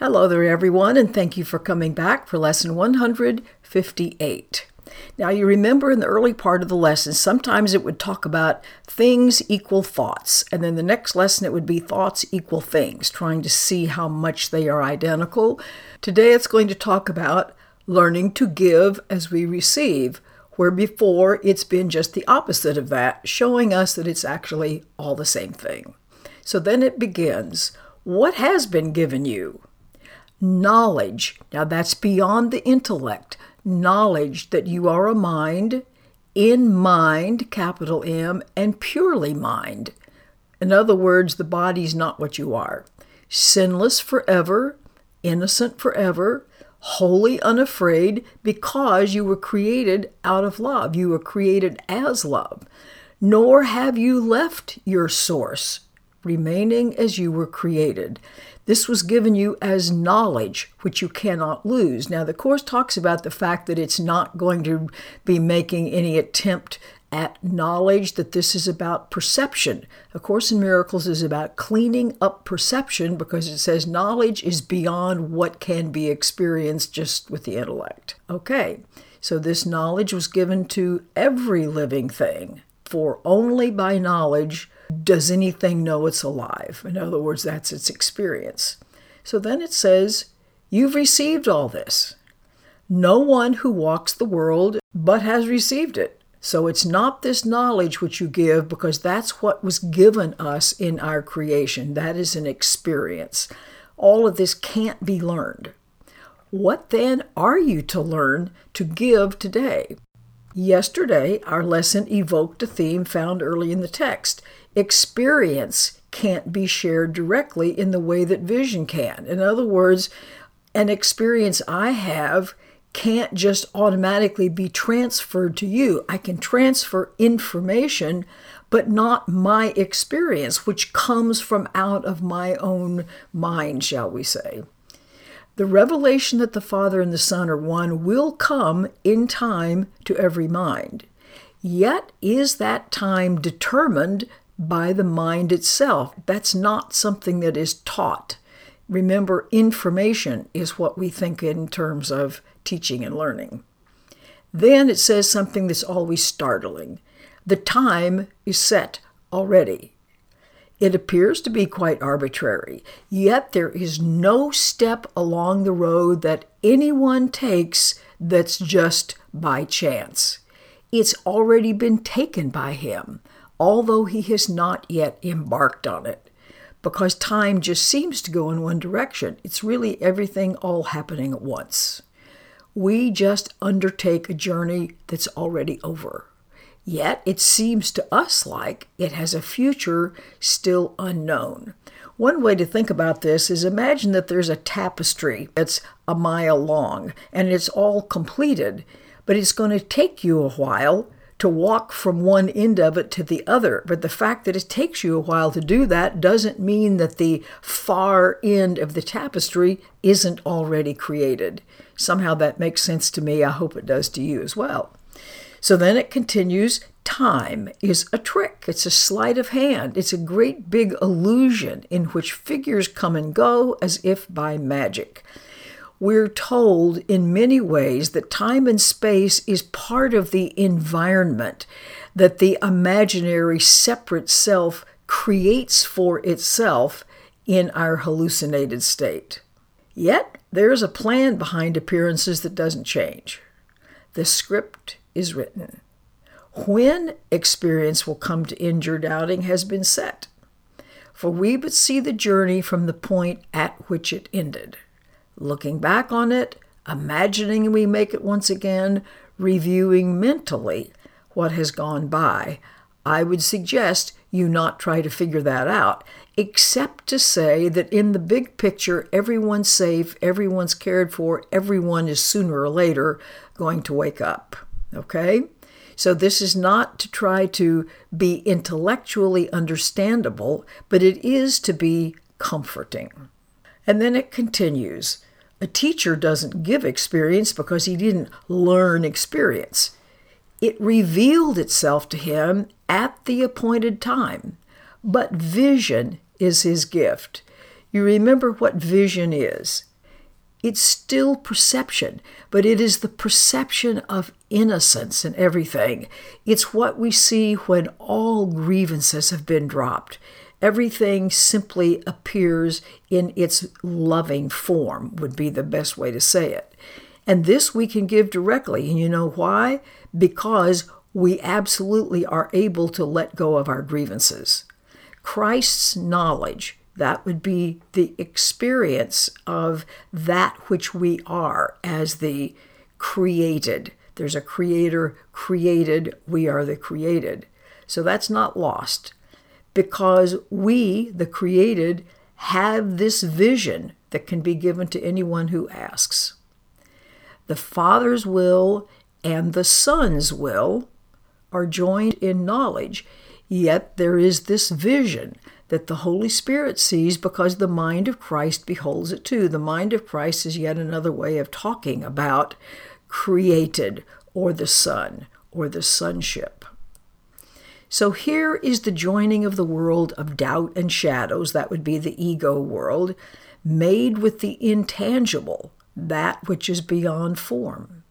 Hello there, everyone, and thank you for coming back for lesson 158. Now, you remember in the early part of the lesson, sometimes it would talk about things equal thoughts, and then the next lesson it would be thoughts equal things, trying to see how much they are identical. Today it's going to talk about learning to give as we receive, where before it's been just the opposite of that, showing us that it's actually all the same thing. So then it begins What has been given you? Knowledge. Now, that's beyond the intellect. Knowledge that you are a mind, in mind, capital M, and purely mind. In other words, the body's not what you are. Sinless forever, innocent forever, wholly unafraid, because you were created out of love. You were created as love. Nor have you left your source, remaining as you were created. This was given you as knowledge, which you cannot lose. Now, the Course talks about the fact that it's not going to be making any attempt at knowledge, that this is about perception. A Course in Miracles is about cleaning up perception because it says knowledge is beyond what can be experienced just with the intellect. Okay, so this knowledge was given to every living thing, for only by knowledge does anything know it's alive? In other words, that's its experience. So then it says, You've received all this. No one who walks the world but has received it. So it's not this knowledge which you give because that's what was given us in our creation. That is an experience. All of this can't be learned. What then are you to learn to give today? Yesterday, our lesson evoked a theme found early in the text experience can't be shared directly in the way that vision can. In other words, an experience I have can't just automatically be transferred to you. I can transfer information, but not my experience, which comes from out of my own mind, shall we say. The revelation that the Father and the Son are one will come in time to every mind. Yet is that time determined by the mind itself. That's not something that is taught. Remember, information is what we think in terms of teaching and learning. Then it says something that's always startling. The time is set already. It appears to be quite arbitrary, yet there is no step along the road that anyone takes that's just by chance. It's already been taken by him although he has not yet embarked on it. Because time just seems to go in one direction. It's really everything all happening at once. We just undertake a journey that's already over. Yet it seems to us like it has a future still unknown. One way to think about this is imagine that there's a tapestry that's a mile long and it's all completed, but it's going to take you a while to walk from one end of it to the other. But the fact that it takes you a while to do that doesn't mean that the far end of the tapestry isn't already created. Somehow that makes sense to me. I hope it does to you as well. So then it continues time is a trick, it's a sleight of hand, it's a great big illusion in which figures come and go as if by magic we're told in many ways that time and space is part of the environment that the imaginary separate self creates for itself in our hallucinated state. Yet, there's a plan behind appearances that doesn't change. The script is written. When experience will come to end your doubting has been set. For we but see the journey from the point at which it ended looking back on it, imagining we make it once again, reviewing mentally what has gone by. I would suggest you not try to figure that out, except to say that in the big picture, everyone's safe, everyone's cared for, everyone is sooner or later going to wake up. Okay? So, this is not to try to be intellectually understandable, but it is to be comforting. And then it continues a teacher doesn't give experience because he didn't learn experience. It revealed itself to him at the appointed time. But vision is his gift. You remember what vision is It's still perception, but it is the perception of innocence and everything. It's what we see when all grievances have been dropped. Everything simply appears in its loving form, would be the best way to say it. And this we can give directly. And you know why? Because we absolutely are able to let go of our grievances. Christ's knowledge, that would be the experience of that which we are as the created. There's a creator created, we are the created. So that's not lost because we, the created, have this vision that can be given to anyone who asks. The Father's will and the Son's will are joined in knowledge, yet there is this vision that the Holy Spirit sees because the mind of Christ beholds it too. The mind of Christ is yet another way of talking about created or the Son or the sonship. So here is the joining of the world of doubt and shadows, that would be the ego world, made with the intangible, that which is beyond form.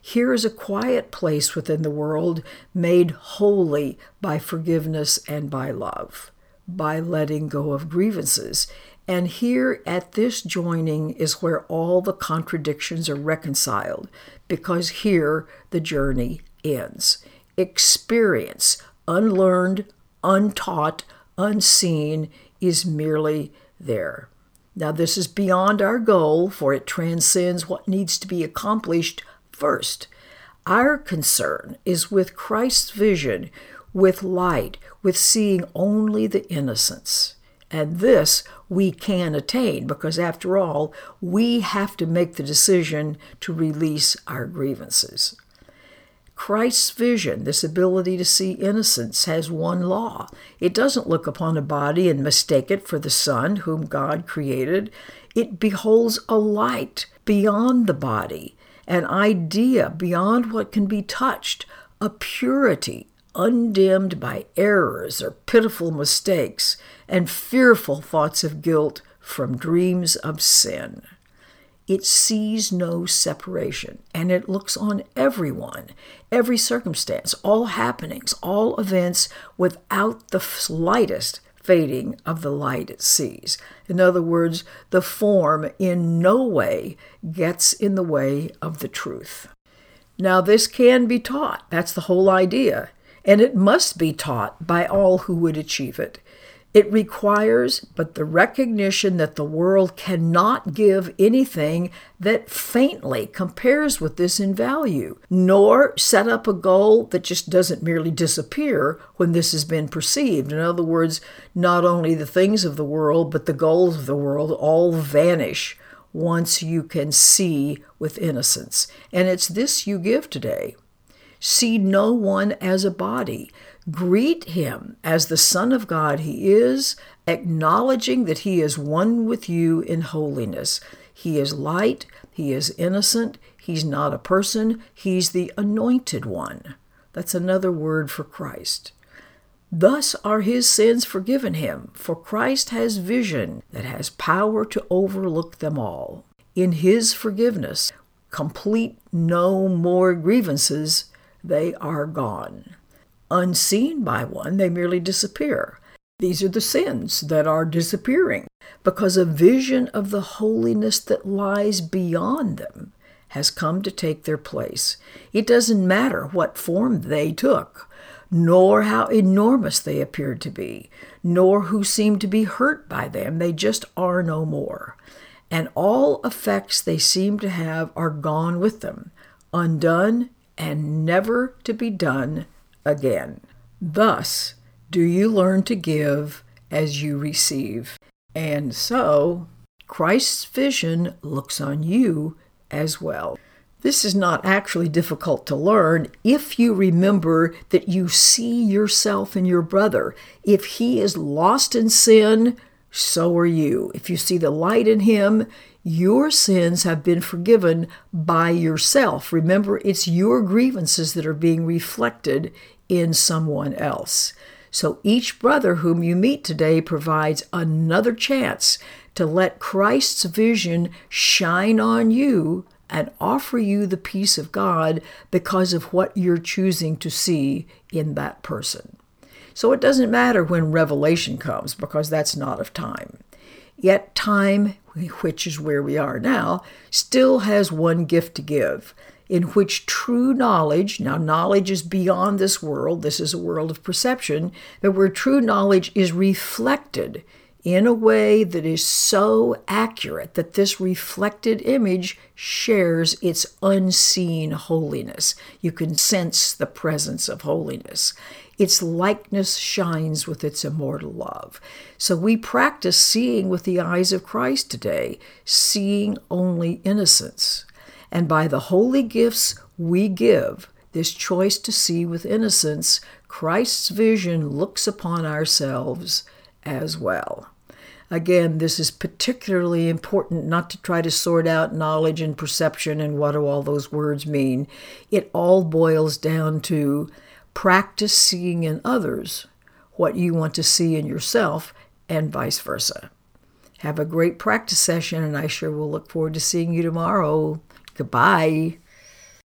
Here is a quiet place within the world made holy by forgiveness and by love, by letting go of grievances. And here at this joining is where all the contradictions are reconciled, because here the journey ends. Experience unlearned, untaught, unseen, is merely there. Now, this is beyond our goal, for it transcends what needs to be accomplished first. Our concern is with Christ's vision, with light, with seeing only the innocence. And this we can attain because, after all, we have to make the decision to release our grievances. Christ's vision, this ability to see innocence, has one law. It doesn't look upon a body and mistake it for the Son whom God created. It beholds a light beyond the body, an idea beyond what can be touched, a purity undimmed by errors or pitiful mistakes and fearful thoughts of guilt from dreams of sin. It sees no separation and it looks on everyone, every circumstance, all happenings, all events without the slightest fading of the light it sees. In other words, the form in no way gets in the way of the truth. Now, this can be taught. That's the whole idea. And it must be taught by all who would achieve it. It requires but the recognition that the world cannot give anything that faintly compares with this in value, nor set up a goal that just doesn't merely disappear when this has been perceived. In other words, not only the things of the world, but the goals of the world all vanish once you can see with innocence. And it's this you give today. See no one as a body. Greet him as the Son of God he is, acknowledging that he is one with you in holiness. He is light, he is innocent, he's not a person, he's the anointed one. That's another word for Christ. Thus are his sins forgiven him, for Christ has vision that has power to overlook them all. In his forgiveness, complete no more grievances they are gone. Unseen by one, they merely disappear. These are the sins that are disappearing because a vision of the holiness that lies beyond them has come to take their place. It doesn't matter what form they took, nor how enormous they appeared to be, nor who seemed to be hurt by them. They just are no more. And all effects they seem to have are gone with them, undone and never to be done again. Thus, do you learn to give as you receive. And so, Christ's vision looks on you as well. This is not actually difficult to learn if you remember that you see yourself in your brother. If he is lost in sin, so are you. If you see the light in him, your sins have been forgiven by yourself. Remember, it's your grievances that are being reflected in someone else. So each brother whom you meet today provides another chance to let Christ's vision shine on you and offer you the peace of God because of what you're choosing to see in that person. So it doesn't matter when revelation comes because that's not of time. Yet time, which is where we are now, still has one gift to give, in which true knowledge, now knowledge is beyond this world, this is a world of perception, but where true knowledge is reflected in a way that is so accurate that this reflected image shares its unseen holiness. You can sense the presence of holiness. Its likeness shines with its immortal love. So we practice seeing with the eyes of Christ today, seeing only innocence. And by the holy gifts we give, this choice to see with innocence, Christ's vision looks upon ourselves as well. Again, this is particularly important not to try to sort out knowledge and perception and what do all those words mean. It all boils down to Practice seeing in others what you want to see in yourself, and vice versa. Have a great practice session, and I sure will look forward to seeing you tomorrow. Goodbye.